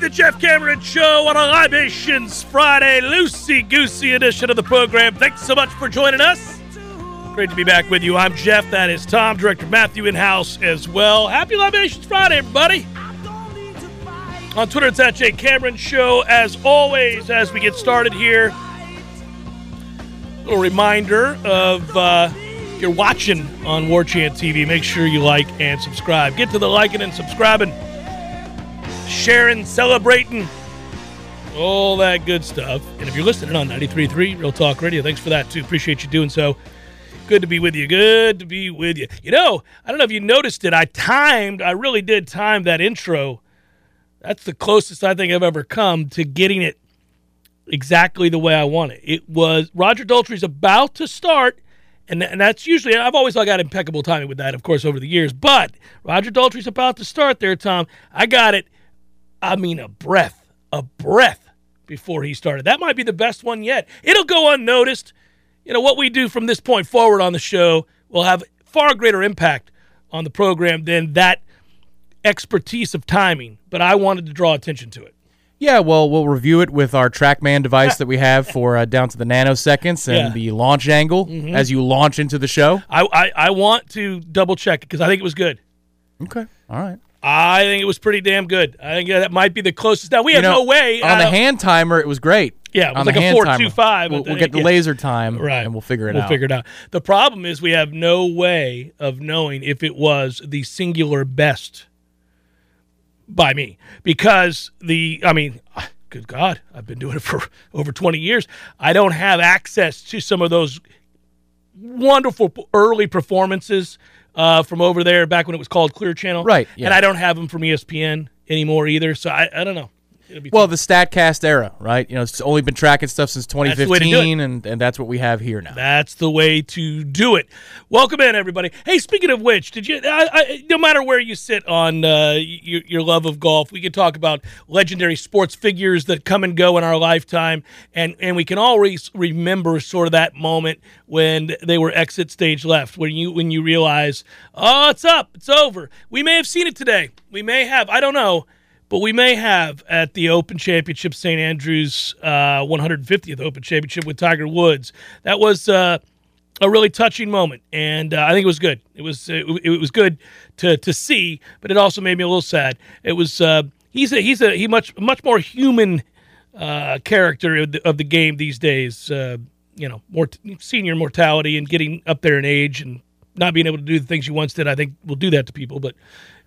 The Jeff Cameron Show on a Libations Friday, loosey goosey edition of the program. Thanks so much for joining us. Great to be back with you. I'm Jeff. That is Tom, Director Matthew in house as well. Happy Libations Friday, everybody. On Twitter, it's at Jay Cameron Show. As always, as we get started here, a little reminder of. Uh, you're watching on War Chant TV, make sure you like and subscribe. Get to the liking and subscribing, sharing, celebrating, all that good stuff. And if you're listening on 93.3 Real Talk Radio, thanks for that too. Appreciate you doing so. Good to be with you. Good to be with you. You know, I don't know if you noticed it. I timed, I really did time that intro. That's the closest I think I've ever come to getting it exactly the way I want it. It was Roger Daltrey's about to start and, and that's usually I've always got impeccable timing with that, of course, over the years. But Roger Daltrey's about to start there, Tom. I got it. I mean, a breath, a breath before he started. That might be the best one yet. It'll go unnoticed. You know what we do from this point forward on the show will have far greater impact on the program than that expertise of timing. But I wanted to draw attention to it. Yeah, well, we'll review it with our TrackMan device that we have for uh, down to the nanoseconds and Yeah. the launch angle Mhm. as you launch into the show. I I, I want to double check it because I think it was good. Okay, all right. I think it was pretty damn good. I think that might be the closest. Now we You have know, no way on the hand timer. It was great. Yeah, it was on like the a hand 4.25 timer. We'll, we'll get the yeah. laser time, Right. and we'll figure it out. we'll figure it out. The problem is we have no way of knowing if it was the singular best by me because the I mean, good God, I've been doing it for over 20 years. I don't have access to some of those wonderful early performances uh, from over there back when it was called Clear Channel. Right, yeah. And I don't have them from ESPN anymore either. So I, I don't know. Well, the Statcast era, right? You know, it's only been tracking stuff since the way to do it. 2015, and, and that's what we have here now. That's the way to do it. Welcome in, everybody. Hey, speaking of which, did you? I, I, no matter where you sit on uh, your, your love of golf, we can talk about legendary sports figures that come and go in our lifetime, and and we can always remember sort of that moment when they were exit stage left, when you when you realize, oh, it's up, it's over. We may have seen it today. We may have. I don't know. But we may have at the Open Championship, St. Andrews, uh, 150th Open Championship with Tiger Woods. That was uh, a really touching moment, and uh, I think it was good. It was it, it was good to to see, but it also made me a little sad. It was uh, he's a he's a he much much more human uh, character of the, of the game these days. Uh, you know, more senior mortality and getting up there in age and not being able to do the things you once did. I think will do that to people, but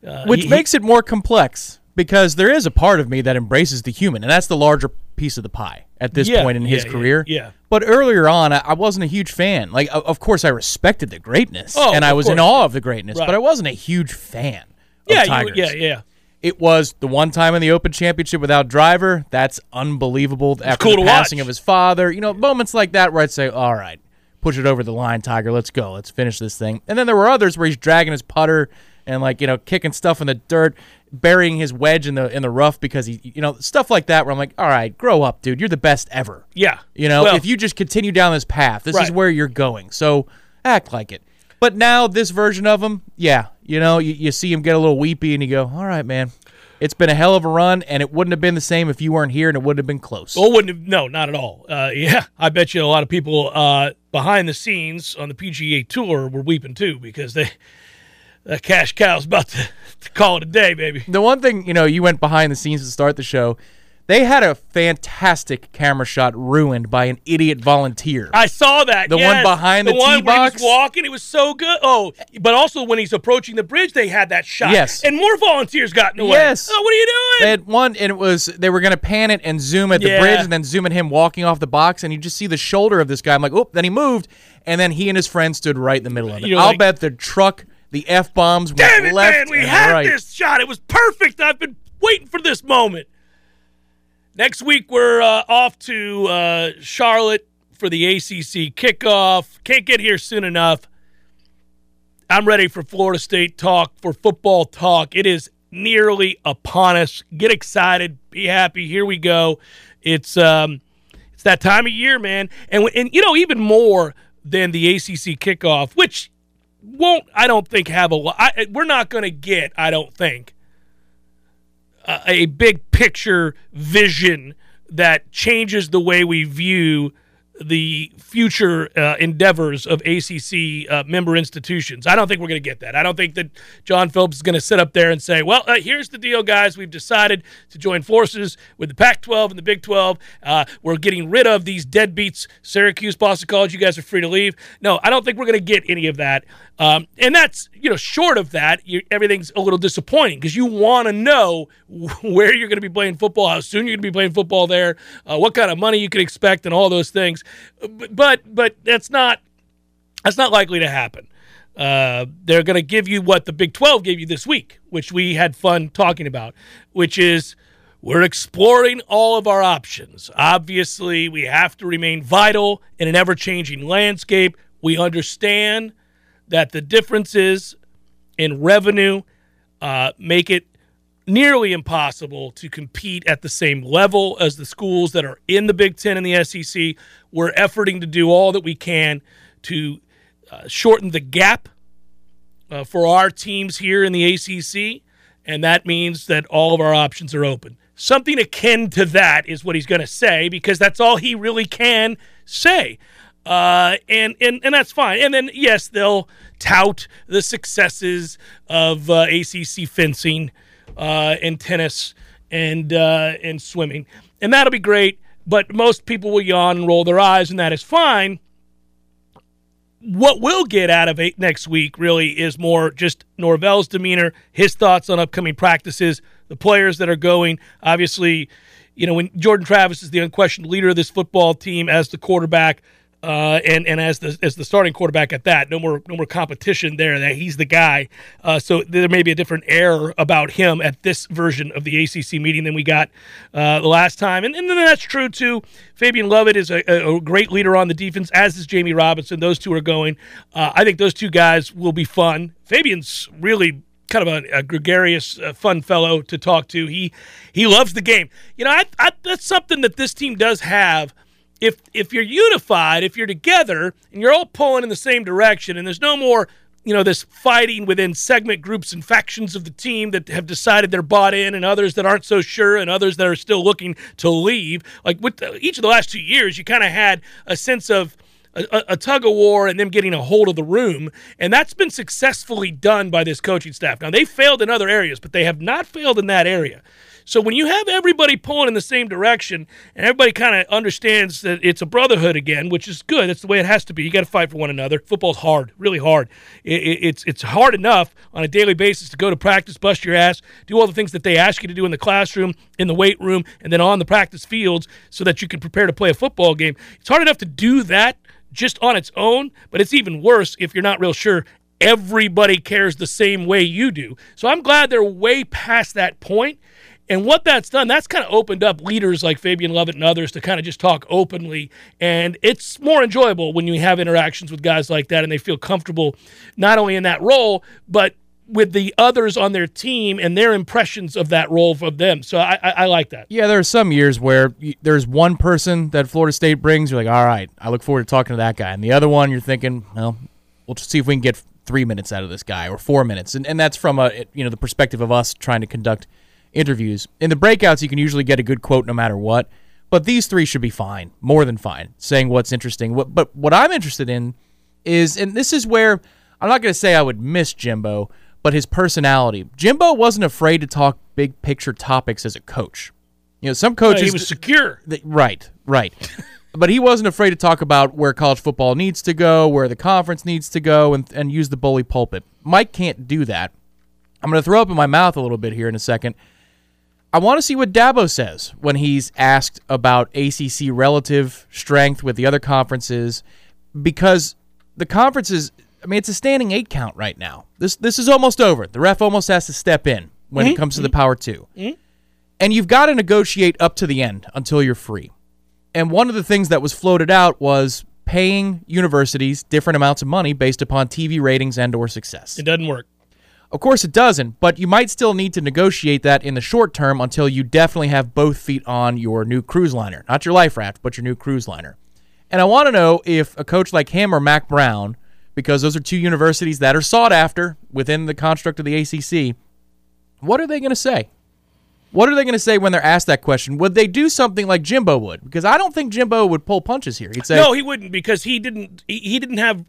uh, Which he- makes it more complex because there is a part of me that embraces the human, and that's the larger piece of the pie at this Yeah, point in his yeah, yeah, career. yeah. But earlier on, I, I wasn't a huge fan. Like, of course, I respected the greatness, Oh, and I was in course, aw yeah. of the greatness, Right. but I wasn't a huge fan. Yeah, of you, yeah, yeah. It was the one time in the Open Championship without driver. That's unbelievable. After cool the passing watch. of his father, you know, moments like that where I'd say, "All right, push it over the line, Tiger. Let's go. Let's finish this thing." And then there were others where he's dragging his putter and like you know kicking stuff in the dirt, burying his wedge in the in the rough because he, you know, stuff like that. Where I'm like, "All right, grow up, dude. You're the best ever." Yeah. You know, Well- if you just continue down this path, this is where you're going. So act like it. But now this version of him, yeah, you know, you, you see him get a little weepy and you go, all right, man. It's been a hell of a run, and it wouldn't have been the same if you weren't here, and it wouldn't have been close. Well, wouldn't have, no, not at all. Uh, yeah, I bet you a lot of people uh, behind the scenes on the PGA Tour were weeping too because they that cash cow's about to, to call it a day, baby. The one thing, you know, you went behind the scenes to start the show. They had a fantastic camera shot ruined by an idiot volunteer. I saw that. The one behind the one tee box? he was walking. It was so good. Oh, but also when he's approaching the bridge, they had that shot. Yes. and more volunteers got in the way. Yes. Oh, what are you doing? They had one, and it was they were going to pan it and zoom at the Yeah. bridge, and then zoom at him walking off the box, and you just see the shoulder of this guy. I'm like, oh, then he moved, and then he and his friend stood right in the middle of it. You're I'll like- bet the truck, the f bombs, Damn it, left man! We had right. this shot. It was perfect. I've been waiting for this moment. Next week we're uh, off to uh, Charlotte for the ACC kickoff. Can't get here soon enough. I'm ready for Florida State talk, for football talk. It is nearly upon us. Get excited, be happy. Here we go. It's um, it's that time of year, man, and and you know even more than the ACC kickoff, which won't I don't think have a lot. We're not going to get I don't think a, big picture vision that changes the way we view the future uh, endeavors of ACC uh, member institutions. I don't think we're going to get that. I don't think that John Phillips is going to sit up there and say, "Well, uh, here's the deal, guys. We've decided to join forces with the Pac-12 and the Big 12. Uh, we're getting rid of these deadbeats, Syracuse, Boston College. You guys are free to leave." No, I don't think we're going to get any of that. Um, and that's you know, short of that, you, everything's a little disappointing because you want to know where you're going to be playing football, how soon you're going to be playing football there, uh, what kind of money you can expect, and all those things. But but, but that's not that's not likely to happen. Uh, they're going to give you what the Big 12 gave you this week, which we had fun talking about, which is we're exploring all of our options. Obviously, we have to remain vital in an ever changing landscape. We understand that the differences in revenue uh, make it nearly impossible to compete at the same level as the schools that are in the Big Ten and the SEC. We're efforting to do all that we can to uh, shorten the gap uh, for our teams here in the ACC, and that means that all of our options are open. Something akin to that is what he's going to say because that's all he really can say. Uh, and, and and that's fine. And then yes, they'll tout the successes of uh, ACC fencing uh, and tennis and uh, and swimming, and that'll be great. But most people will yawn and roll their eyes, and that is fine what we'll get out of it next week really is more just Norvell's demeanor, his thoughts on upcoming practices, the players that are going. Obviously, you know, when Jordan Travis is the unquestioned leader of this football team as the quarterback, uh, and and as the as the starting quarterback at that, no more no more competition there. That he's the guy. Uh, so there may be a different air about him at this version of the ACC meeting than we got uh, the last time, and and then that's true too. Fabian Lovett is a, a great leader on the defense, as is Jammie Robinson. Those two are going. Uh, I think those two guys will be fun. Fabian's really kind of a, a gregarious, uh, fun fellow to talk to. He he loves the game. You know, I, I, that's something that this team does have if if you're unified, if you're together and you're all pulling in the same direction, and there's no more, you know, this fighting within segment groups and factions of the team that have decided they're bought in, and others that aren't so sure, and others that are still looking to leave. Like with each of the last two years, you kind of had a sense of. A, a tug of war and them getting a hold of the room. And that's been successfully done by this coaching staff. Now, they failed in other areas, but they have not failed in that area. So when you have everybody pulling in the same direction and everybody kind of understands that it's a brotherhood again, which is good. That's the way it has to be. You got to fight for one another. Football's hard, really hard. It, it, it's it's hard enough on a daily basis to go to practice, bust your ass, do all the things that they ask you to do in the classroom, in the weight room, and then on the practice fields, so that you can prepare to play a football game. It's hard enough to do that just on its own, but it's even worse if you're not real sure everybody cares the same way you do. So I'm glad they're way past that point. And what that's done, that's kind of opened up leaders like Fabian Lovett and others to kind of just talk openly. And it's more enjoyable when you have interactions with guys like that and they feel comfortable not only in that role, but with the others on their team and their impressions of that role of them. So I, I, I like that. Yeah, there are some years where y- there's one person that Florida State brings. You're like, all right, I look forward to talking to that guy. And the other one, you're thinking, well, we'll just see if we can get three minutes out of this guy or four minutes. And, and that's from a you know the perspective of us trying to conduct interviews. In the breakouts, you can usually get a good quote no matter what. But these three should be fine, more than fine, saying what's interesting. What, but what I'm interested in is, and this is where I'm not going to say I would miss Jimbo, but his personality. Jimbo wasn't afraid to talk big picture topics as a coach. You know, some coaches he was secure. Th- right, right. but he wasn't afraid to talk about where college football needs to go, where the conference needs to go, and, and use the bully pulpit. Mike can't do that. I'm going to throw up in my mouth a little bit here in a second. I want to see what Dabo says when he's asked about ACC relative strength with the other conferences, because the conferences. I mean, it's a standing eight count right now. This this is almost over. The ref almost has to step in when Mm-hmm. it comes to the power 2 and you've got to negotiate up to the end until you're free. And one of the things that was floated out was paying universities different amounts of money based upon TV ratings and or success. It doesn't work. Of course it doesn't, but you might still need to negotiate that in the short term until you definitely have both feet on your new cruise liner. Not your life raft, but your new cruise liner. And I want to know if a coach like him or Mack Brown, because those are two universities that are sought after within the construct of the ACC, what are they going to say? What are they going to say when they're asked that question? Would they do something like Jimbo would? Because I don't think Jimbo would pull punches here. He'd say, No, he wouldn't because he didn't. He, he didn't have.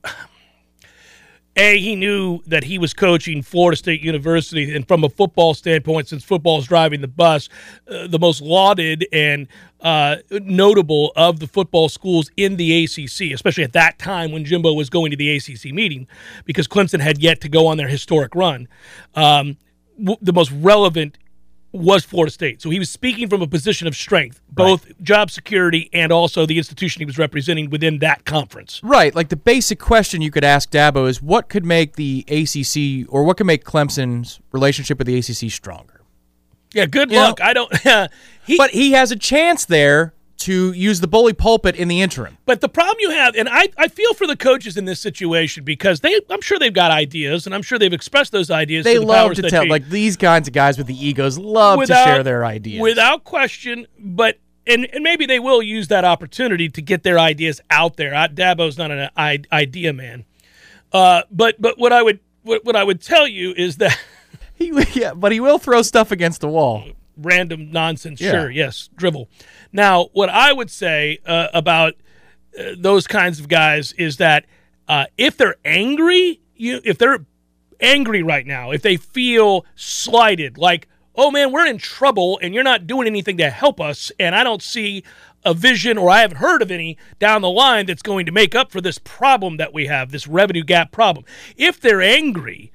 A, he knew that he was coaching Florida State University, and from a football standpoint, since football is driving the bus, uh, the most lauded and uh, notable of the football schools in the ACC, especially at that time when Jimbo was going to the ACC meeting, because Clemson had yet to go on their historic run. Um, w- the most relevant was Florida State. So he was speaking from a position of strength, both job security and also the institution he was representing within that conference. Right. Like the basic question you could ask Dabo is what could make the ACC or what could make Clemson's relationship with the ACC stronger? Yeah, good You luck. know- I don't. he, But he has a chance there to use the bully pulpit in the interim. But the problem you have, and I, I feel for the coaches in this situation because they, I'm sure they've got ideas, and I'm sure they've expressed those ideas. They to the love to tell, like these kinds of guys with the egos love to share their ideas. without question. But and and maybe they will use that opportunity to get their ideas out there. I, Dabo's not an I, idea man, uh, but but what I would what, what I would tell you is that he, yeah, but he will throw stuff against the wall. Random nonsense. Yeah. Sure, yes, drivel. Now, what I would say uh, about uh, those kinds of guys is that uh, if they're angry, you if they're angry right now, if they feel slighted, like oh man, we're in trouble and you're not doing anything to help us, and I don't see a vision or I haven't heard of any down the line that's going to make up for this problem that we have, this revenue gap problem. If they're angry,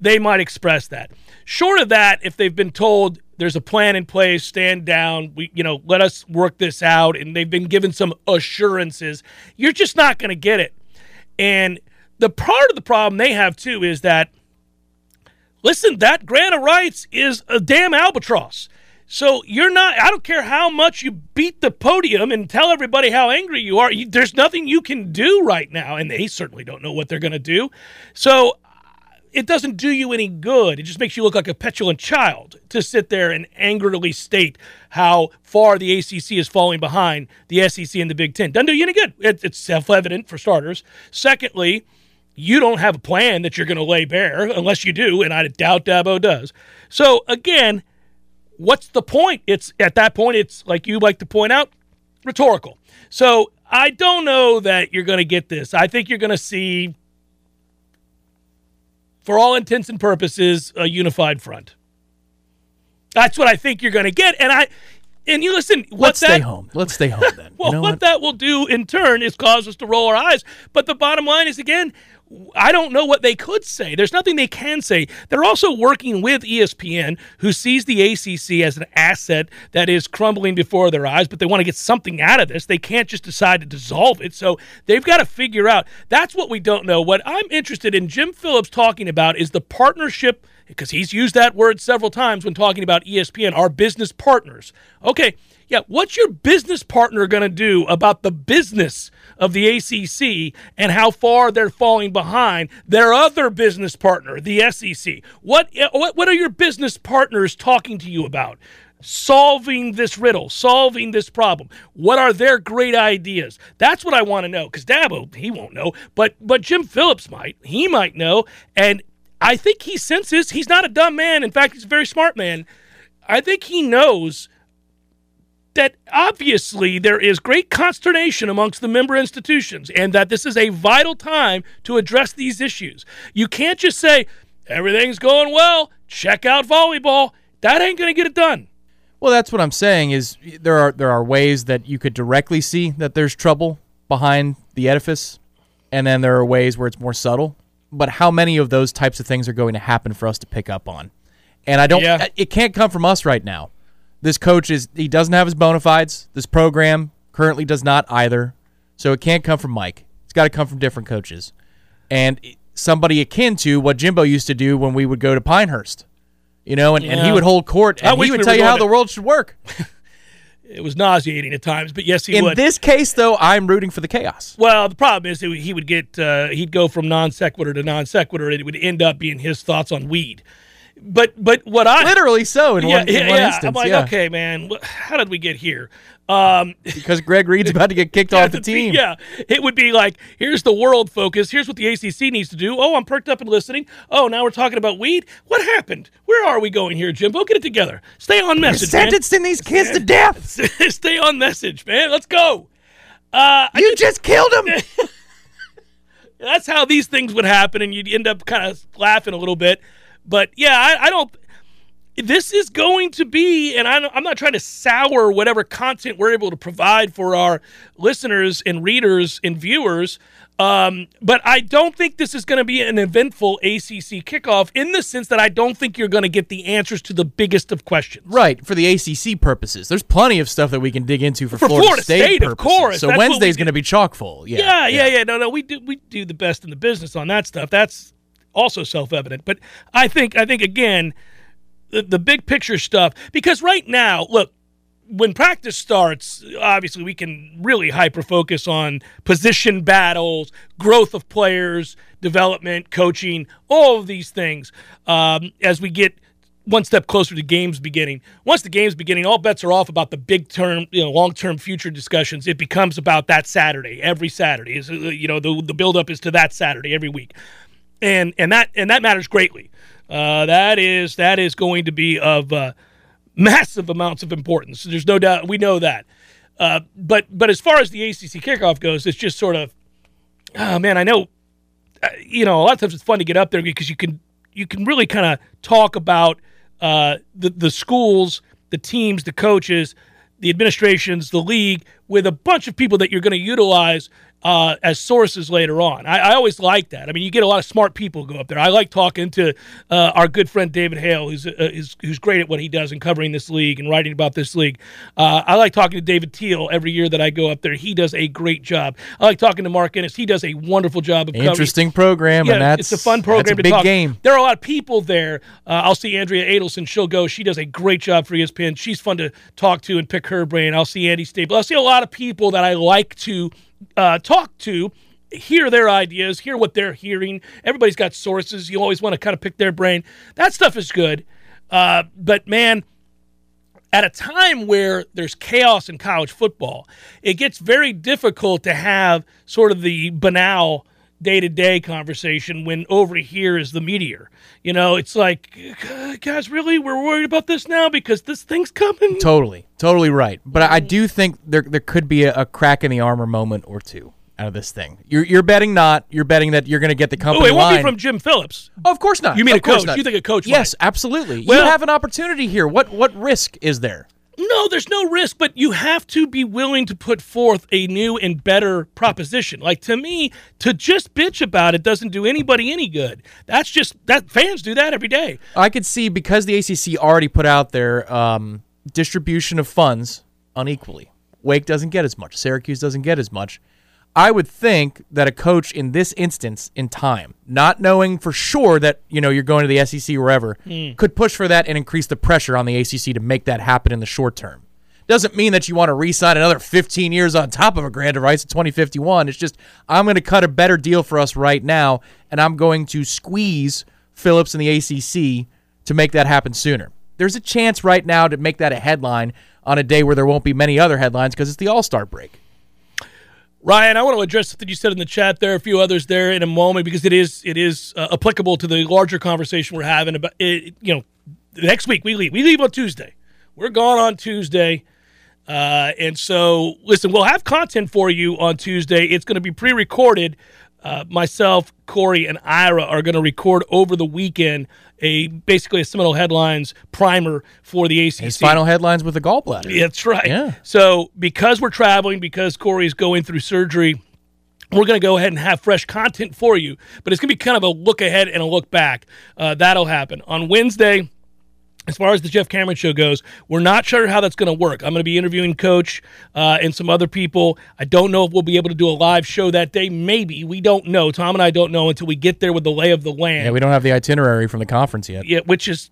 they might express that. Short of that, if they've been told there's a plan in place, stand down, we you know, let us work this out, and they've been given some assurances, you're just not going to get it. And the part of the problem they have too is that listen, that grant of rights is a damn albatross. So you're not. I don't care how much you beat the podium and tell everybody how angry you are. You, there's nothing you can do right now, and they certainly don't know what they're going to do. So it doesn't do you any good. It just makes you look like a petulant child to sit there and angrily state how far the ACC is falling behind the SEC and the Big Ten. Doesn't do you any good. It, it's self evident for starters. Secondly, you don't have a plan that you're going to lay bare unless you do, and I doubt Dabo does. So again, what's the point? It's at that point, it's like you like to point out, rhetorical. So I don't know that you're going to get this. I think you're going to see for all intents and purposes, a unified front. That's what I think you're going to get. And I, and you listen. What Let's that, stay home. Let's stay home then. Well, you know what, what? that will do in turn is cause us to roll our eyes. But the bottom line is again, I don't know what they could say. There's nothing they can say. They're also working with ESPN, who sees the ACC as an asset that is crumbling before their eyes, but they want to get something out of this. They can't just decide to dissolve it. So they've got to figure out. That's what we don't know. What I'm interested in, Jim Phillips talking about, is the partnership, because he's used that word several times when talking about ESPN, our business partners. Okay. Yeah, what's your business partner going to do about the business of the ACC and how far they're falling behind their other business partner, the SEC? What what what are your business partners talking to you about? Solving this riddle, solving this problem. What are their great ideas? That's what I want to know. Because Dabo, he won't know, but but Jim Phillips might. He might know, and I think he senses he's not a dumb man. In fact, he's a very smart man. I think he knows that obviously there is great consternation amongst the member institutions and that this is a vital time to address these issues. You can't just say, everything's going well, check out volleyball. That ain't going to get it done. Well, that's what I'm saying. Is there are there are ways that you could directly see that there's trouble behind the edifice, and then there are ways where it's more subtle. But how many of those types of things are going to happen for us to pick up on? And I don't. Yeah. It can't come from us right now. This coach is he doesn't have his bona fides. This program currently does not either. So it can't come from Mike. It's got to come from different coaches, and somebody akin to what Jimbo used to do when we would go to Pinehurst. You know, and, and he would hold court and he would tell you how going the world should work. It was nauseating at times, but yes, he would. In would. this case, though, I'm rooting for the chaos. Well, the problem is he would get uh, he'd go from non sequitur to non sequitur, and it would end up being his thoughts on weed. But but what I Literally so in yeah one, in yeah, one yeah. instance. I'm like yeah. okay man, how did we get here? Um, Because Greg Reid's about to get kicked off the team. Yeah, it would be like here's the world focus. Here's what the ACC needs to do. Oh, I'm perked up and listening. Oh, now we're talking about weed. What happened? Where are we going here, Jimbo? Get it together. Stay on message, man. Sentencing these kids to death. Stay on message, man. Let's go. Uh, You just killed him. that's how these things would happen, and you'd end up kind of laughing a little bit. But yeah, I, I don't. This is going to be, and I'm, I'm not trying to sour whatever content we're able to provide for our listeners and readers and viewers. Um, but I don't think this is going to be an eventful ACC kickoff in the sense that I don't think you're going to get the answers to the biggest of questions. Right, for the ACC purposes. There's plenty of stuff that we can dig into for, For Florida, Florida State, of purposes. course. So That's what we Wednesday's going to be chock full. Yeah, Yeah, yeah, yeah. No, no, we do we do the best in the business on that stuff. That's also self-evident. But I think I think again, the, the big picture stuff because right now, look, when practice starts, obviously we can really hyper focus on position battles, growth of players, development, coaching, all of these things um, as we get one step closer to games beginning. Once the games beginning, all bets are off about the big term, you know, long term future discussions. It becomes about that Saturday, every Saturday. Is uh, you know the the build up is to that Saturday every week, and and that and that matters greatly. Uh, that is that is going to be of uh, massive amounts of importance. There's no doubt. We know that. Uh, but but as far as the ACC kickoff goes, it's just sort of, oh man, I know uh, you know, a lot of times it's fun to get up there because you can you can really kind of talk about uh, the the schools, the teams, the coaches, the administrations, the league, with a bunch of people that you're going to utilize uh, as sources later on. I, I always like that. I mean, you get a lot of smart people go up there. I like talking to uh, our good friend David Hale, who's, uh, who's who's great at what he does in covering this league and writing about this league. Uh, I like talking to David Teel every year that I go up there. He does a great job. I like talking to Mark Ennis. He does a wonderful job of covering Interesting program, yeah, and that's it's a fun program That's a to big talk. game. There are a lot of people there. Uh, I'll see Andrea Adelson. She'll go. She does a great job for ESPN. She's fun to talk to and pick her brain. I'll see Andy Staple. I'll see a lot of people that I like to uh, talk to, hear their ideas, hear what they're hearing. Everybody's got sources. You always want to kind of pick their brain. That stuff is good. Uh, but man, at a time where there's chaos in college football, it gets very difficult to have sort of the banal day to day conversation when over here is the meteor. You know, it's like, guys, really? We're worried about this now because this thing's coming? Totally, totally right. But I I do think there there could be a, a crack in the armor moment or two. out of this thing? You're you're betting not. You're betting that you're going to get the Oh, company it won't line. be from Jim Phillips. Oh, of course not. You mean Of a coach. not. You think a coach Yes, might. absolutely. Well- you have an opportunity here. What what risk is there? No, there's no risk, but you have to be willing to put forth a new and better proposition. Like to me, to just bitch about it doesn't do anybody any good. That's just that fans do that every day. I could see because the ACC already put out their um, distribution of funds unequally. Wake doesn't get as much. Syracuse doesn't get as much. I would think that a coach in this instance in time, not knowing for sure that you know you're going to the SEC or wherever, hmm. could push for that and increase the pressure on the ACC to make that happen in the short term. Doesn't mean that you want to re-sign another 15 years on top of a grant of rights in 2051. It's just I'm going to cut a better deal for us right now, and I'm going to squeeze Phillips and the ACC to make that happen sooner. There's a chance right now to make that a headline on a day where there won't be many other headlines because it's the All Star break. Ryan, I want to address something you said in the chat. There a few others there in a moment because it is it is uh, applicable to the larger conversation we're having about it. You know, next week we leave. We leave on Tuesday. We're gone on Tuesday. Uh, and so, listen, we'll have content for you on Tuesday. It's going to be pre recorded. Uh, myself, Corey, and Ira are going to record over the weekend a basically a seminal Headlines primer for the ACC. His final headlines with the gallbladder. Yeah, that's right. Yeah. So because we're traveling, because Corey's going through surgery, we're going to go ahead and have fresh content for you. But it's going to be kind of a look ahead and a look back. Uh, that'll happen on Wednesday. As far as the Jeff Cameron show goes, we're not sure how that's going to work. I'm going to be interviewing Coach uh, and some other people. I don't know if we'll be able to do a live show that day. Maybe we don't know. Tom and I don't know until we get there with the lay of the land. Yeah, we don't have the itinerary from the conference yet. Yeah, which is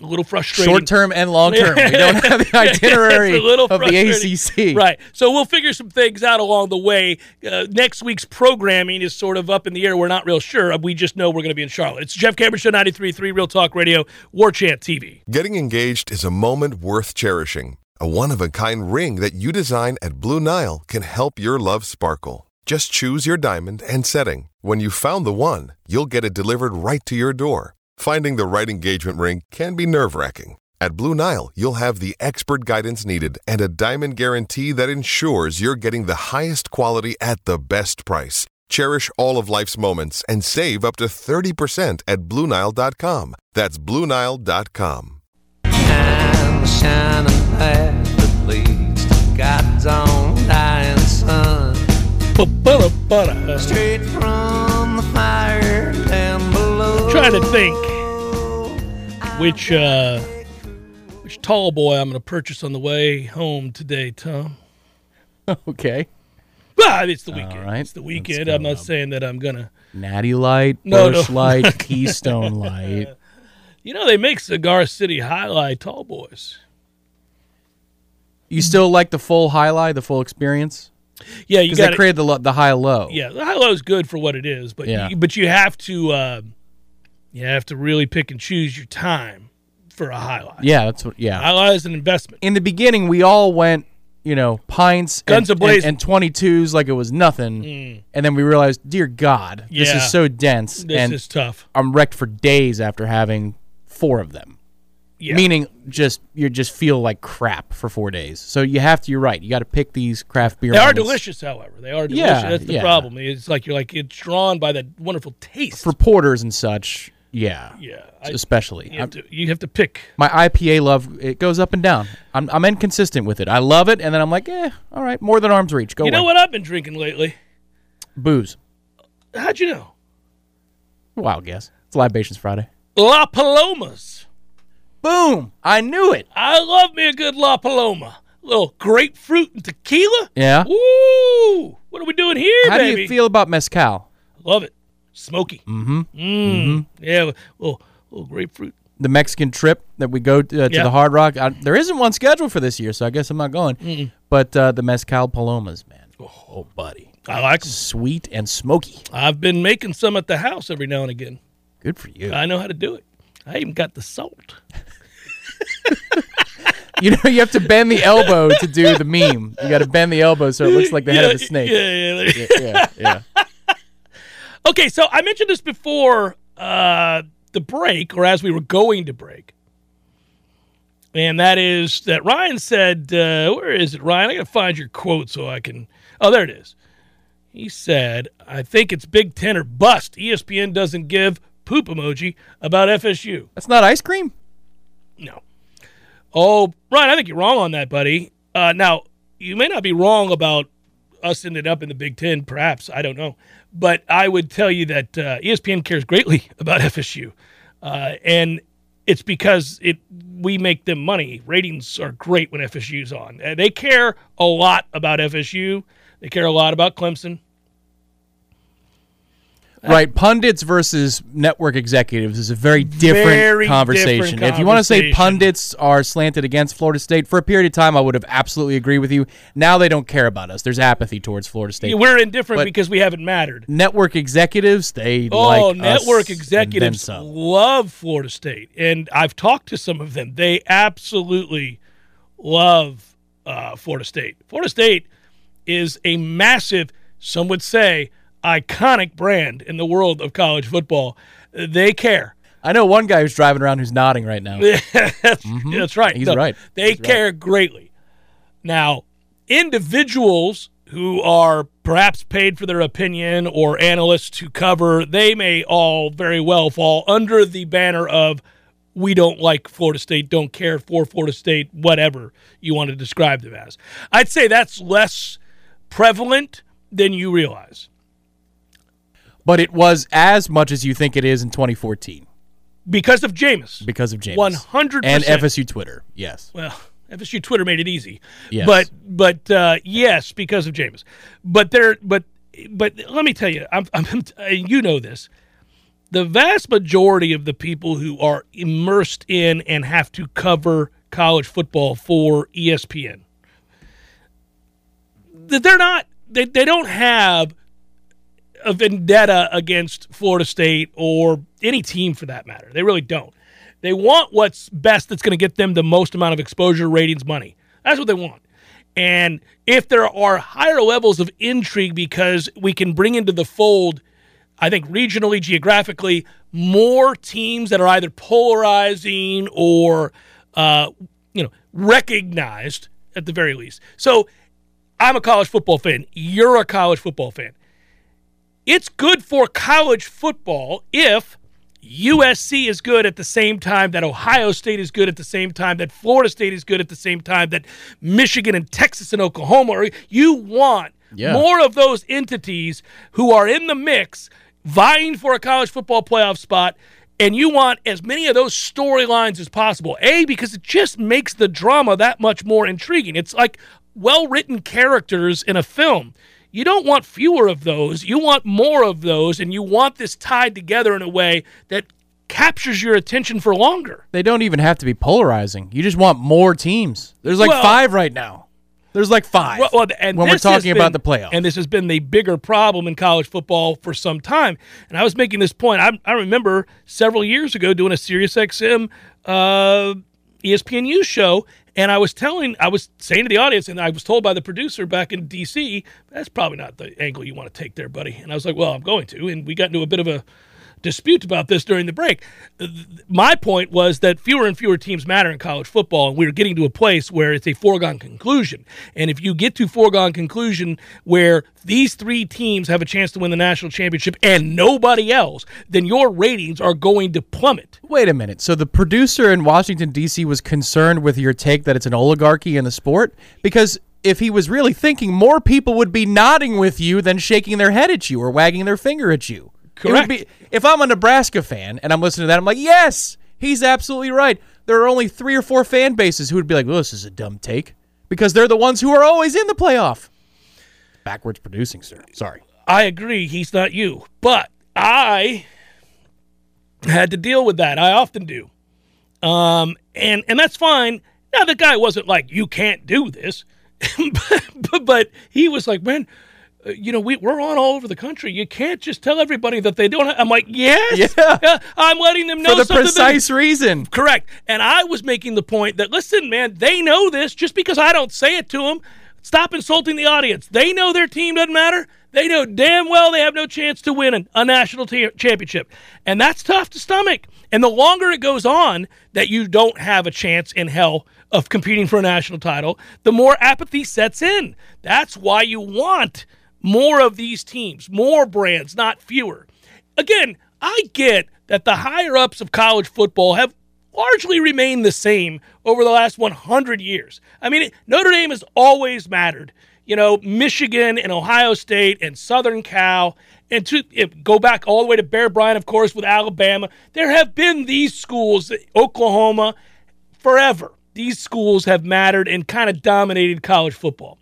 a little frustrating. Short term and long term. We don't have the itinerary a little of the frustrating. ACC. Right. So we'll figure some things out along the way. Uh, next week's programming is sort of up in the air. We're not real sure. We just know we're going to be in Charlotte. It's Jeff Cameron Show 93.3 Real Talk Radio, War Chant TV. Getting engaged is a moment worth cherishing. A one of a kind ring that you design at Blue Nile can help your love sparkle. Just choose your diamond and setting. When you've found the one, you'll get it delivered right to your door. Finding the right engagement ring can be nerve wracking. At Blue Nile, you'll have the expert guidance needed and a diamond guarantee that ensures you're getting the highest quality at the best price. Cherish all of life's moments and save up to 30% at BlueNile.com. That's BlueNile.com. and the shining that leads to God's own dying sun. Straight from the fire down below. Trying to think which uh, which tall boy I'm going to purchase on the way home today, Tom. Okay. Ah, it's the weekend. right. It's the weekend. I'm not up. saying that I'm going to. Natty Light, No, no. Busch Light, Keystone Light. You know, they make Cigar City Jai Alai tall boys. You still like the full Jai Alai, the full experience? Yeah, you got they created the the Jai Low. Yeah, the Jai Low is good for what it is, but Yeah. you, but you have to uh, you have to really pick and choose your time for a Jai Alai. Yeah, that's what. Yeah. Jai Alai is an investment. In the beginning, we all went, you know, pints, Guns and, and, and 22s like it was nothing, mm. and then we realized, dear God, this is so dense, This and is tough. I'm wrecked for days after having four of them. Yeah. Meaning, just you just feel like crap for four days. So you have to. You're right. You got to pick these craft beer. They are delicious, however. They are delicious. Yeah, That's the yeah. problem. It's like you're like it's drawn by that wonderful taste. for porters and such. Yeah, yeah, I, especially. you, have to, you have to pick. my IPA love it goes up and down. I'm I'm inconsistent with it. I love it, and then I'm like, eh, all right, more than arm's reach. Go You know away. what I've been drinking lately? Booze. How'd you know? Wild guess. It's Libations Friday. La Palomas. Boom! I knew it. I love me a good La Paloma. little grapefruit and tequila. Yeah. Ooh, what are we doing here, How baby? do you feel about mezcal? Love it. Smoky. Mm-hmm. Mm. hmm Yeah, little, little grapefruit. The Mexican trip that we go to, uh, to Yeah. the Hard Rock. I, there isn't one scheduled for this year, so I guess I'm not going. But uh, the mezcal palomas, man. Oh, buddy, I like 'em. sweet and smoky. I've been making some at the house every now and again. Good for you. I know how to do it. I even got the salt. you know, you have to bend the elbow to do the meme. You got to bend the elbow so it looks like the head of a snake. Yeah, yeah. there- yeah, yeah. Okay, so I mentioned this before uh, the break, or as we were going to break, and that is that Ryan said, uh, "Where is it, Ryan? I got to find your quote so I can." Oh, there it is. He said, I think it's Big Ten or bust. ESPN doesn't give poop emoji about FSU. That's not ice cream. No. Oh, Ryan, I think you're wrong on that, buddy. Uh, now, you may not be wrong about us ended up in the Big Ten, perhaps. I don't know. But I would tell you that uh, ESPN cares greatly about FSU. Uh, and it's because it we make them money. Ratings are great when FSU's on. Uh, they care a lot about FSU. They care a lot about Clemson. Right, pundits versus network executives is a very different Very conversation. different If you want to say conversation. pundits are slanted against Florida State for a period of time, I would have absolutely agree with you. Now they don't care about us. There's apathy towards Florida State. We're indifferent But- because we haven't mattered. network executives, they Oh, like us network and executives then some. love Florida State, and I've talked to some of them. They absolutely love uh, Florida State. Florida State is a massive, some would say, iconic brand in the world of college football. They care. I know one guy who's driving around who's nodding right now. that's, mm-hmm. that's right. He's right. They He's right. care greatly. Now, individuals who are perhaps paid for their opinion or analysts who cover, they may all very well fall under the banner of we don't like Florida State, don't care for Florida State, whatever you want to describe them as. I'd say that's less prevalent than you realize. But it was as much as you think it is in 2014 Because of Jameis. because of Jameis. 100%. And FSU Twitter, yes. well, FSU Twitter made it easy. Yes. But but uh, yes, because of Jameis. But there but but let me tell you, I'm, I'm you know this. The vast majority of the people who are immersed in and have to cover college football for ESPN, that they're not they, they don't have a vendetta against Florida State or any team for that matter. They really don't. They want what's best that's going to get them the most amount of exposure, ratings, money. That's what they want. And if there are higher levels of intrigue because we can bring into the fold, I think regionally, geographically, more teams that are either polarizing or, uh, you know, recognized at the very least. So I'm a college football fan. You're a college football fan it's good for college football if USC is good at the same time that Ohio State is good at the same time that Florida State is good at the same time that Michigan and Texas and Oklahoma are. You want Yeah. more of those entities who are in the mix vying for a college football playoff spot. And you want as many of those storylines as possible. A, because it just makes the drama that much more intriguing. It's like well written characters in a film. You don't want fewer of those. You want more of those, and you want this tied together in a way that captures your attention for longer. They don't even have to be polarizing. You just want more teams. There's like Well- five right now. There's like five. Well, and when we're talking about the been- playoffs. and this has been the bigger problem in college football for some time. And I was making this point. I, I remember several years ago doing a Sirius XM uh, ESPNU show, and I was telling, I was saying to the audience, and I was told by the producer back in DC, that's probably not the angle you want to take there, buddy. And I was like, well, I'm going to. And we got into a bit of a dispute about this during the break. My point was that fewer and fewer teams matter in college football, and we're getting to a place where it's a foregone conclusion. And if you get to foregone conclusion where these three teams have a chance to win the national championship and nobody else, then your ratings are going to plummet. Wait a minute. So the producer in Washington D.C. was concerned with your take that it's an oligarchy in the sport because if he was really thinking, more people would be nodding with you than shaking their head at you or wagging their finger at you. It would Correct. be- if I'm a Nebraska fan and I'm listening to that, I'm like, yes, he's absolutely right. There are only three or four fan bases who would be like, well, this is a dumb take because they're the ones who are always in the playoff. Backwards producing, sir. Sorry. I agree, he's not you. But I had to deal with that. I often do. Um, and and that's fine. Now the guy wasn't like, you can't do this. but, but, but he was like, man, Uh, you know, we, we're on all over the country. You can't just tell everybody that they don't. Have. I'm like, yes, Yeah. I'm letting them know For the something precise reason. Correct. And I was making the point that listen, man, they know this just because I don't say it to them. Stop insulting the audience. They know their team doesn't matter. They know damn well they have no chance to win an- a national te- championship. And that's tough to stomach. And the longer it goes on that you don't have a chance in hell of competing for a national title, the more apathy sets in. That's why you want more of these teams, more brands, not fewer. Again, I get that the higher ups of college football have largely remained the same over the last 100 years. I mean, Notre Dame has always mattered. You know, Michigan and Ohio State and Southern Cal, and to go back all the way to Bear Bryant, of course, with Alabama. There have been these schools, Oklahoma, forever. These schools have mattered and kind of dominated college football.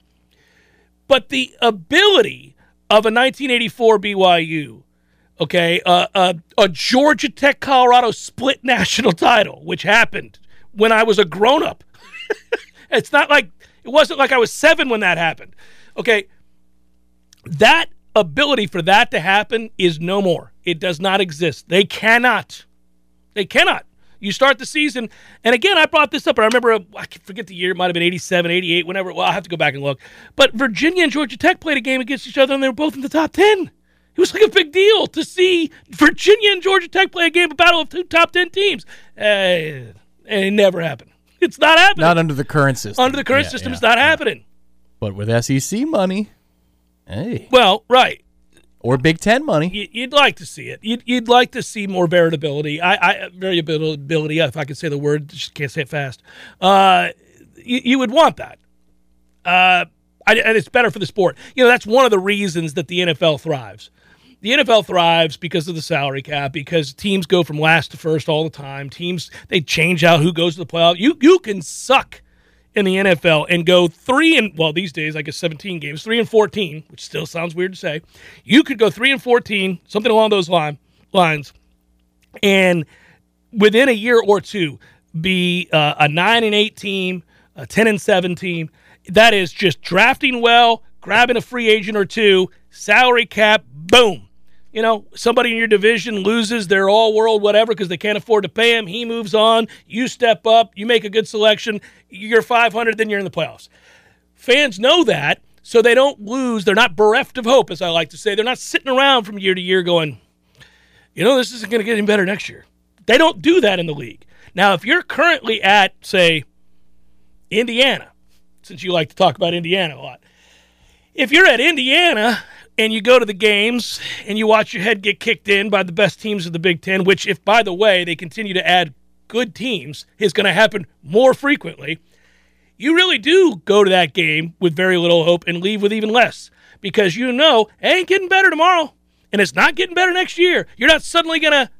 But the ability of a 1984 BYU okay, uh, uh, a Georgia Tech Colorado split national title, which happened when I was a grown up. it's not like it wasn't like I was seven when that happened. Okay, that ability for that to happen is no more. It does not exist. They cannot. They cannot. You start the season, and again, I brought this up, and I remember, I forget the year, it might have been 87, 88, whenever. Well, I'll have to go back and look. But Virginia and Georgia Tech played a game against each other, and they were both in the top 10. It was like a big deal to see Virginia and Georgia Tech play a game, a battle of two top 10 teams. Uh, and it never happened. It's not happening. Not under the current system. Under the current yeah, system, yeah, it's not yeah. happening. But with SEC money, hey. Well, right. Or Big Ten money. You'd like to see it. You'd, you'd like to see more variability. I, I variability, if I could say the word, just can't say it fast. Uh, you, you would want that. Uh, I, and it's better for the sport. You know, that's one of the reasons that the NFL thrives the NFL thrives because of the salary cap, because teams go from last to first all the time. Teams they change out who goes to the playoff. You you can suck in the NFL and go three and well these days I guess 17 games, three and 14, which still sounds weird to say. You could go three and 14, something along those line, lines, and within a year or two be uh, a nine and eight team, a 10 and seven team. That is just drafting well, grabbing a free agent or two, salary cap, boom you know, somebody in your division loses their all world whatever because they can't afford to pay him. He moves on. You step up. You make a good selection. You're 500, then you're in the playoffs. Fans know that, so they don't lose. They're not bereft of hope, as I like to say. They're not sitting around from year to year going, you know, this isn't going to get any better next year. They don't do that in the league. Now, if you're currently at, say, Indiana, since you like to talk about Indiana a lot, if you're at Indiana and you go to the games and you watch your head get kicked in by the best teams of the Big Ten, which, if by the way, they continue to add good teams, is going to happen more frequently. You really do go to that game with very little hope and leave with even less because you know it ain't getting better tomorrow and it's not getting better next year. You're not suddenly going to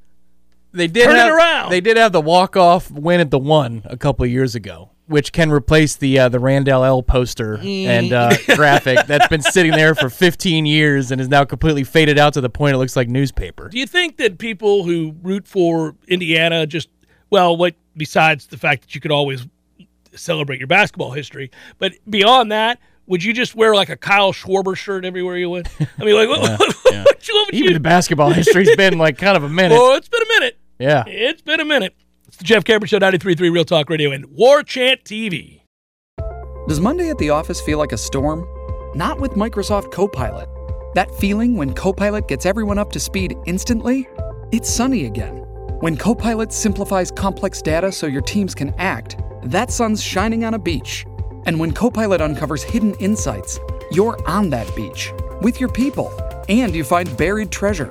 they did turn have, it around. They did have the walk off win at the one a couple of years ago which can replace the uh, the Randle El poster mm. and uh, graphic that's been sitting there for 15 years and is now completely faded out to the point it looks like newspaper. Do you think that people who root for Indiana just well, what besides the fact that you could always celebrate your basketball history, but beyond that, would you just wear like a Kyle Schwarber shirt everywhere you went? I mean, like, what, yeah, what, yeah. what, what Even you? the basketball history's been like kind of a minute. Oh, it's been a minute. Yeah, it's been a minute. It's the Jeff Cameron Show, 93.3 Real Talk Radio and Warchant TV. Does Monday at the office feel like a storm? Not with Microsoft Copilot. That feeling when Copilot gets everyone up to speed instantly? It's sunny again. When Copilot simplifies complex data so your teams can act, that sun's shining on a beach. And when Copilot uncovers hidden insights, you're on that beach with your people and you find buried treasure.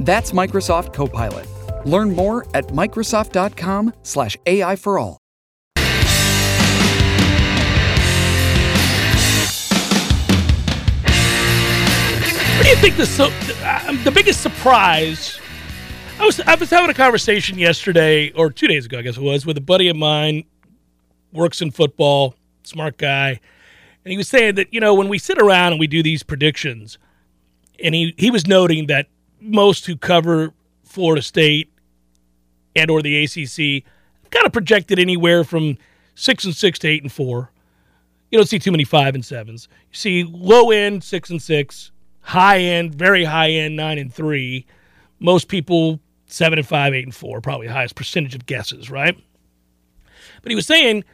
That's Microsoft Copilot. Learn more at Microsoft.com slash AI for all. What do you think the, uh, the biggest surprise? I was I was having a conversation yesterday or two days ago, I guess it was, with a buddy of mine, works in football, smart guy, and he was saying that you know when we sit around and we do these predictions, and he he was noting that most who cover Florida State and or the ACC kind of projected anywhere from six and six to eight and four. You don't see too many five and sevens. You see low end six and six, high end, very high end nine and three. Most people seven and five, eight and four, probably highest percentage of guesses, right? But he was saying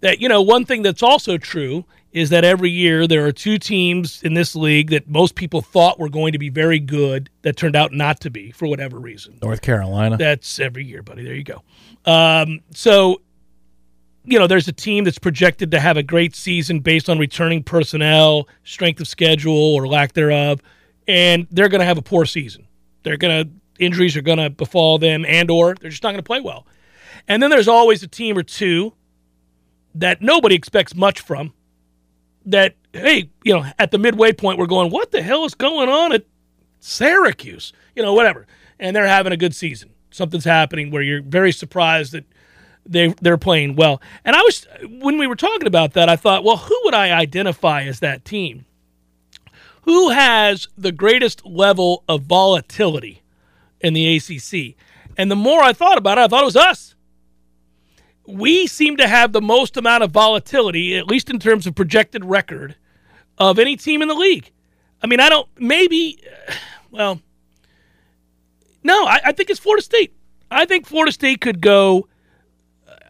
that you know one thing that's also true is that every year there are two teams in this league that most people thought were going to be very good that turned out not to be for whatever reason. North Carolina. That's every year, buddy. There you go. Um, so you know, there's a team that's projected to have a great season based on returning personnel, strength of schedule or lack thereof, and they're going to have a poor season. They're going to injuries are going to befall them, and or they're just not going to play well. And then there's always a team or two that nobody expects much from. That hey, you know, at the midway point, we're going, what the hell is going on at Syracuse? You know, whatever, and they're having a good season. Something's happening where you're very surprised that they they're playing well. And I was when we were talking about that, I thought, well, who would I identify as that team? Who has the greatest level of volatility in the ACC? And the more I thought about it, I thought it was us. We seem to have the most amount of volatility, at least in terms of projected record, of any team in the league. I mean, I don't, maybe, well, no, I, I think it's Florida State. I think Florida State could go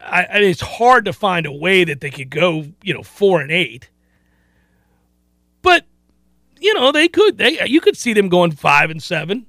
I, I it's hard to find a way that they could go, you know, four and eight. But you know, they could. They you could see them going five and seven.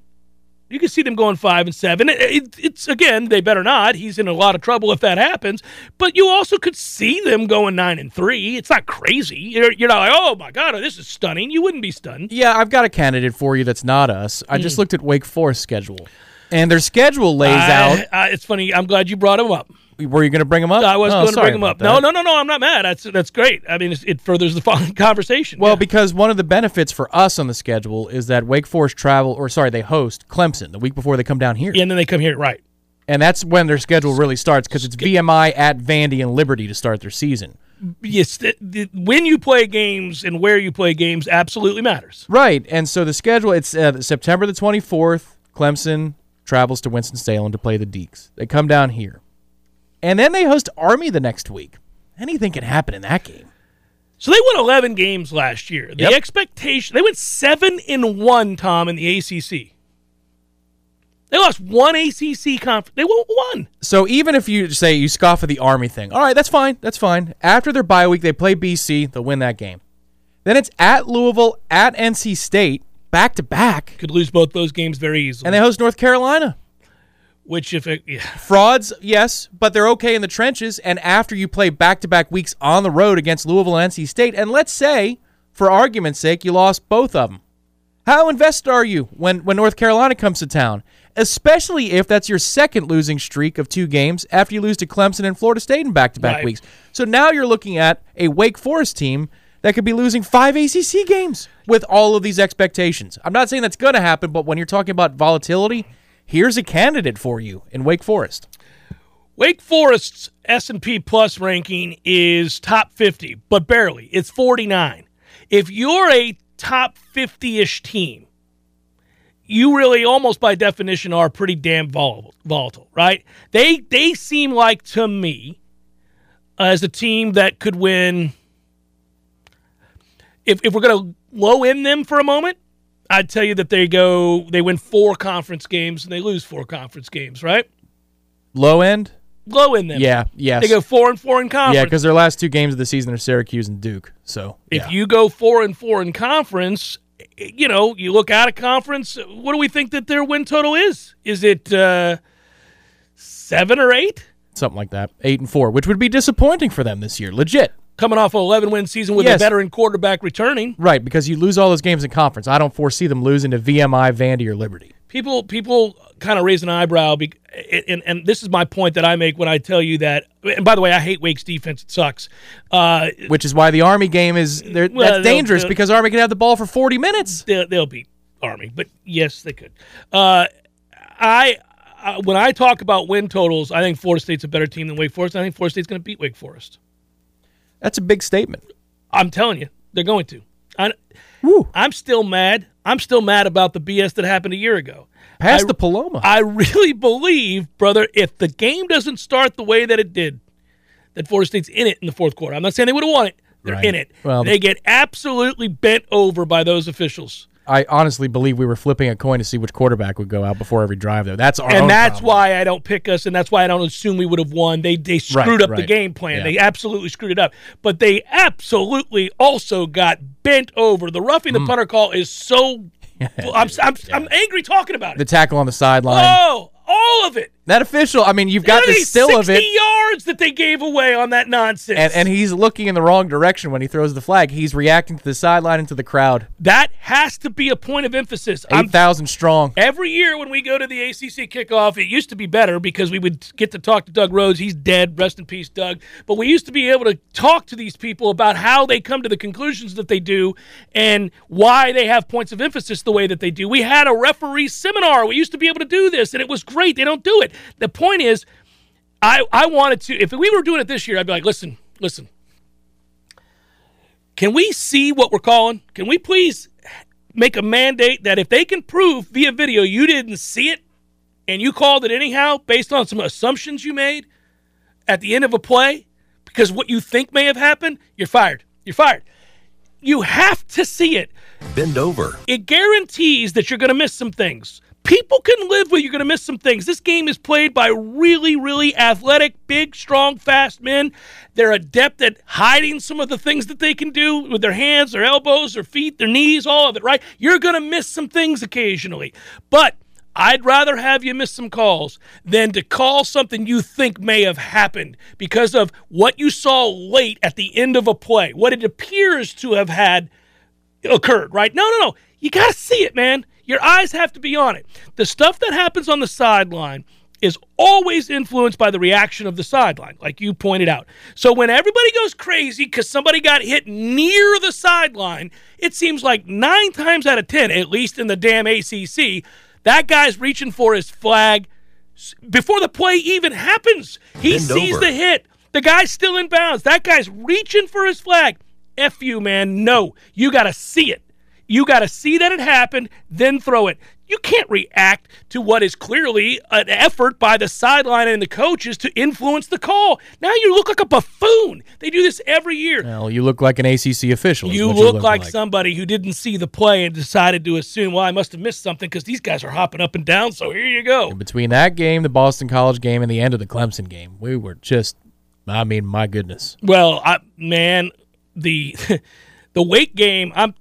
You can see them going five and seven. It, it, it's again, they better not. He's in a lot of trouble if that happens. But you also could see them going nine and three. It's not crazy. You're, you're not like, oh my god, this is stunning. You wouldn't be stunned. Yeah, I've got a candidate for you that's not us. I just hmm. looked at Wake Forest schedule, and their schedule lays I- out. I- it's funny. I'm glad you brought him up. Were you going to bring them up? I was Oh, going to bring him up. No, no, no, no. I'm not mad. That's that's great. I mean, it furthers the conversation. Well, Yeah. because one of the benefits for us on the schedule is that Wake Forest travel, or sorry, they host Clemson the week before they come down here, Yeah, and then they come here, right? and that's when their schedule really starts because it's VMI at Vandy and Liberty to start their season. yes, th- th- when you play games and where you play games absolutely matters. Right, and so the schedule it's uh, September the twenty fourth. Clemson travels to Winston Salem to play the Deacs. They come down here, and then they host Army the next week. Anything can happen in that game. So they won 11 games last year. The Yep. expectation they went seven in one. Tom in the ACC. They lost one ACC conference. They won one. So even if you say you scoff at the Army thing, all right, that's fine. That's fine. After their bye week, they play BC. They'll win that game. Then it's at Louisville, at NC State, back to back, Could lose both those games very easily. and they host North Carolina. Which if it, yeah, Frauds, yes, but they're okay in the trenches. And after you play back to back weeks on the road against Louisville and NC State, and let's say, for argument's sake, you lost both of them. How invested are you when, when North Carolina comes to town? Especially if that's your second losing streak of two games after you lose to Clemson and Florida State in back to back weeks. So now you're looking at a Wake Forest team that could be losing five ACC games with all of these expectations. I'm not saying that's going to happen, but when you're talking about volatility, here's a candidate for you in Wake Forest. Wake Forest's S&P Plus ranking is top 50, but barely. It's 49. If you're a top 50ish team, you really almost by definition are pretty damn vol- volatile, right? They they seem like to me as a team that could win if if we're going to low in them for a moment, I'd tell you that they go they win four conference games and they lose four conference games, right? Low end? Low end them. Yeah, yes. They go four and four in conference. yeah, because their last two games of the season are Syracuse and Duke. So if yeah. you go four and four in conference, you know, you look out of conference, what do we think that their win total is? Is it uh, seven or eight? something like that, eight and four, which would be disappointing for them this year. Legit, Coming off an 11 win season with Yes. a veteran quarterback returning. right? Because you lose all those games in conference. I don't foresee them losing to VMI, Vandy, or Liberty. People people kind of raise an eyebrow, be, and, and this is my point that I make when I tell you that. And by the way, I hate Wake's defense; it sucks. Uh, Which is why the Army game is Well, that's they'll- dangerous they'll- because Army can have the ball for forty minutes. they'll, they'll beat Army, but yes, they could. Uh, I uh, when I talk about win totals, I think Florida State's a better team than Wake Forest. I think Florida State's going to beat Wake Forest. That's a big statement. I'm telling you, they're going to. I, Woo. I'm still mad. I'm still mad about the BS that happened a year ago. Past I- the Paloma. I really believe, brother, if the game doesn't start the way that it did, that Florida State's in it in the fourth quarter. I'm not saying they would have won it. They're Right. in it. Well, they get absolutely bent over by those officials. I honestly believe we were flipping a coin to see which quarterback would go out before every drive. Though that's our own and that's problem. why I don't pick us, and that's why I don't assume we would have won. They they screwed Right, up the game plan. Yeah. They absolutely screwed it up. But they absolutely also got bent over. The roughing Mm. the punter call is so. I'm, I'm, I'm angry talking about it. the tackle on the sideline. Oh, all of it. That official, I mean, you've got the still of it. yards that they gave away on that nonsense. And, and he's looking in the wrong direction when he throws the flag. He's reacting to the sideline and to the crowd. that has to be a point of emphasis. 8,000 strong. Every year when we go to the ACC kickoff, it used to be better because we would get to talk to Doug Rhoads. He's dead. Rest in peace, Doug. But we used to be able to talk to these people about how they come to the conclusions that they do and why they have points of emphasis the way that they do. We had a referee seminar. We used to be able to do this, and it was great. They don't do it. The point is, I, I wanted to, if we were doing it this year, I'd be like, listen, listen. Can we see what we're calling? Can we please make a mandate that if they can prove via video you didn't see it and you called it anyhow based on some assumptions you made at the end of a play because what you think may have happened, you're fired. You're fired. You have to see it. Bend over. It guarantees that you're going to miss some things. People can live with you're going to miss some things. This game is played by really, really athletic, big, strong, fast men. They're adept at hiding some of the things that they can do with their hands, their elbows, their feet, their knees, all of it, right? You're going to miss some things occasionally. But I'd rather have you miss some calls than to call something you think may have happened because of what you saw late at the end of a play, what it appears to have had occurred, right? No, no, no. You got to see it, man. Your eyes have to be on it. The stuff that happens on the sideline is always influenced by the reaction of the sideline, like you pointed out. So when everybody goes crazy because somebody got hit near the sideline, it seems like nine times out of 10, at least in the damn ACC, that guy's reaching for his flag before the play even happens. He Bend sees over. the hit. The guy's still in bounds. That guy's reaching for his flag. F you, man. No, you got to see it. You got to see that it happened, then throw it. You can't react to what is clearly an effort by the sideline and the coaches to influence the call. Now you look like a buffoon. They do this every year. Well, you look like an ACC official. You what look, like, somebody who didn't see the play and decided to assume, well, I must have missed something because these guys are hopping up and down. So here you go. Between that game, the Boston College game, and the end of the Clemson game, we were just, I mean, my goodness. Well, I, man, the the Wake game. I'm.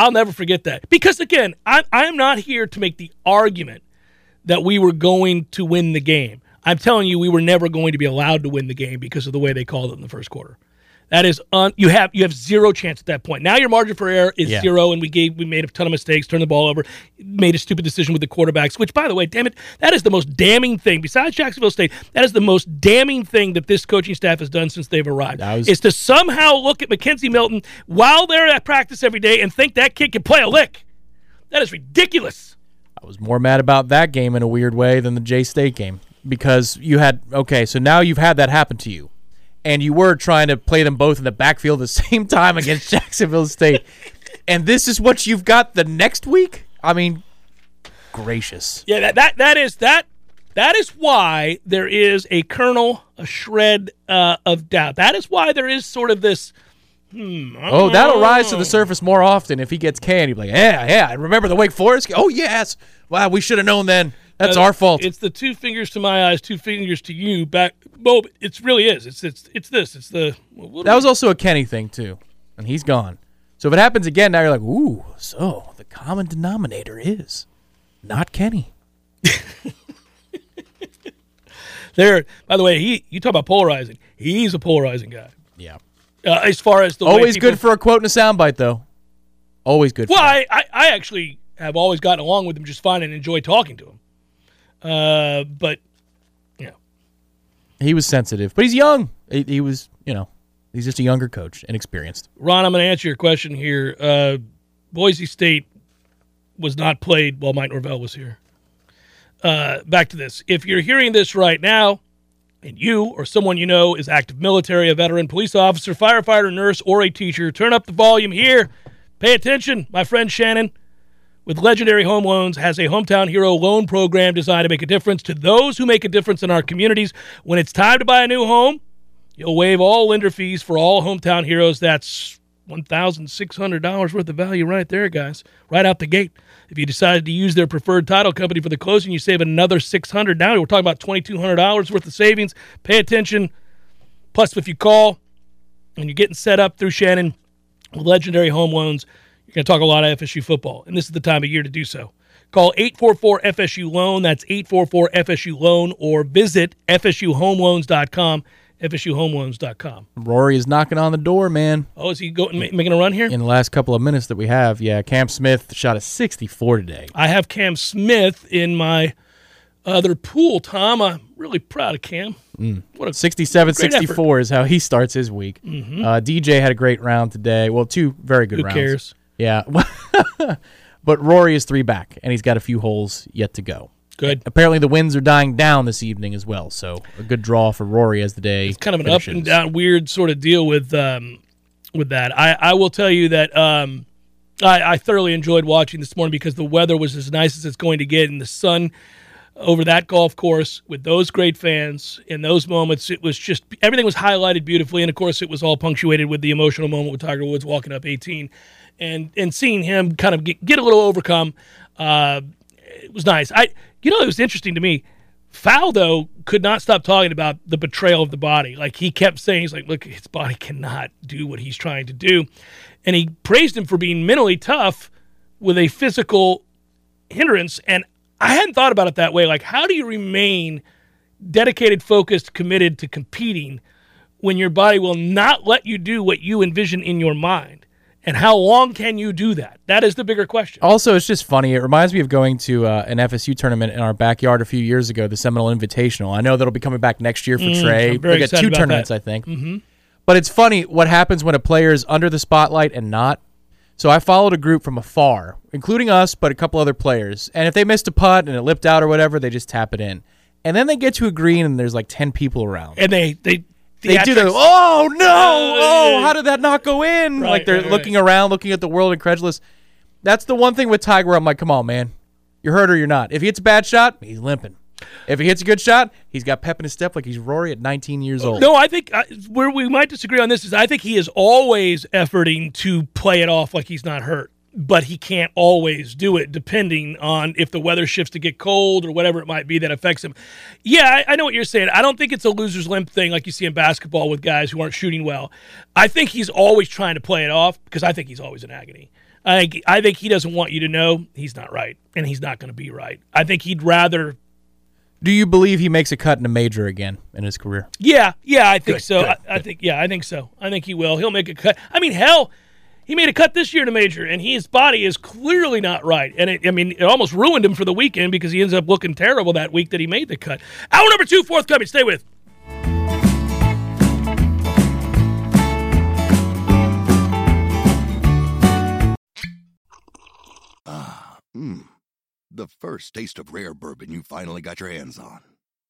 I'll never forget that because again, I, am not here to make the argument that we were going to win the game. I'm telling you, we were never going to be allowed to win the game because of the way they called it in the first quarter. That is un, you have you have zero chance at that point. Now your margin for error is Yeah. zero, and we gave we made a ton of mistakes, turned the ball over, made a stupid decision with the quarterbacks. Which, by the way, damn it, that is the most damning thing. Besides Jacksonville State, that is the most damning thing that this coaching staff has done since they've arrived. Was- is to somehow look at McKenzie Milton while they're at practice every day and think that kid can play a lick. That is ridiculous. I was more mad about that game in a weird way than the J State game because you had okay, so now you've had that happen to you, and you were trying to play them both in the backfield at the same time against Jacksonville State, and this is what you've got the next week. I mean, gracious. Yeah, that that, that is that that is why there is a kernel, a shred uh, of doubt. That is why there is sort of this. Hmm, Oh, that'll rise to the surface more often if he gets canned. You'd be like, yeah, yeah. I remember the Wake Forest. game? Oh yes. Wow, we should have known then. That's Uh, our fault. It's the two fingers to my eyes, two fingers to you. Back, Bo. It really is. It's it's it's this. It's the. That was also a Kenny thing too, and he's gone. So if it happens again, now you're like, ooh. So the common denominator is not Kenny. there. By the way, he you talk about polarizing. He's a polarizing guy. Yeah. Uh, as far as the Always people- good for a quote and a soundbite, though. Always good. Well. I, I, I actually have always gotten along with him just fine and enjoy talking to him. Uh, but yeah, he was sensitive, but he's young. He, he was, you know, he's just a younger coach, inexperienced. Ron, I'm going to answer your question here. Uh, Boise State was not played while Mike Norvell was here. Uh, back to this. If you're hearing this right now, and you or someone you know is active military, a veteran, police officer, firefighter, nurse, or a teacher, turn up the volume here. Pay attention. My friend Shannon with Legendary Home Loans has a hometown hero loan program designed to make a difference to those who make a difference in our communities. When it's time to buy a new home, you'll waive all lender fees for all hometown heroes. That's $1,600 worth of value right there, guys, right out the gate. If you decide to use their preferred title company for the closing, you save another 600 Now we're talking about $2,200 worth of savings. Pay attention. Plus, if you call and you're getting set up through Shannon with legendary home loans, you're going to talk a lot of FSU football. And this is the time of year to do so. Call 844 FSU Loan. That's 844 FSU Loan or visit FSUHomeLoans.com. FSUHomeLoans.com. Rory is knocking on the door, man. Oh, is he going, making a run here? In the last couple of minutes that we have, yeah, Cam Smith shot a 64 today. I have Cam Smith in my other pool, Tom. I'm really proud of Cam. What a 67 Great 64 is how he starts his week. Uh, DJ had a great round today. Well, two very good Who rounds. cares? Yeah. but Rory is three back, and he's got a few holes yet to go. good. Apparently, the winds are dying down this evening as well, so a good draw for Rory as the day. It's kind of an up and down, weird sort of deal with um, with that. I, I will tell you that um, I, I thoroughly enjoyed watching this morning because the weather was as nice as it's going to get, and the sun over that golf course with those great fans in those moments, it was just everything was highlighted beautifully, and of course, it was all punctuated with the emotional moment with Tiger Woods walking up 18, and and seeing him kind of get, get a little overcome. Uh, it was nice. I, you know, it was interesting to me. Faldo could not stop talking about the betrayal of the body. Like he kept saying, he's like, look, his body cannot do what he's trying to do, and he praised him for being mentally tough with a physical hindrance. And I hadn't thought about it that way. Like, how do you remain dedicated, focused, committed to competing when your body will not let you do what you envision in your mind? And how long can you do that? That is the bigger question. Also, it's just funny. It reminds me of going to uh, an FSU tournament in our backyard a few years ago, the Seminole Invitational. I know that'll be coming back next year for Trey. Mm, I'm we got two tournaments, that. I think. Mm-hmm. But it's funny what happens when a player is under the spotlight and not. So I followed a group from afar, including us, but a couple other players. And if they missed a putt and it lipped out or whatever, they just tap it in. And then they get to a green and there's like 10 people around. And they they they do the oh no! Oh how did that not go in? Right, like they're right, right. looking around looking at the world incredulous. That's the one thing with tiger. Where i'm like come on man. You're hurt or you're not. If he hits a bad shot he's limping. If he hits a good shot he's got pep in his step like he's rory at 19 years old. No, I think uh, where we might disagree on this is I think he is always efforting to play it off like he's not hurt, but he can't always do it depending on if the weather shifts to get cold or whatever it might be that affects him. Yeah, I, I know what you're saying. I don't think it's a loser's limp thing like you see in basketball with guys who aren't shooting well. I think he's always trying to play it off because I think he's always in agony. I think, I think he doesn't want you to know he's not right and he's not going to be right. I think he'd rather do you believe he makes a cut in a major again in his career Yeah, yeah, I think so. I, I think yeah, I think so. I think he will. He'll make a cut. I mean, hell, he made a cut this year to major, and his body is clearly not right. And it, I mean, it almost ruined him for the weekend because he ends up looking terrible that week that he made the cut. Hour number two, forthcoming. Stay with. Ah, Mmm. The first taste of rare bourbon you finally got your hands on.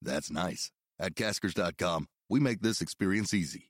That's nice. At Caskers.com, we make this experience easy.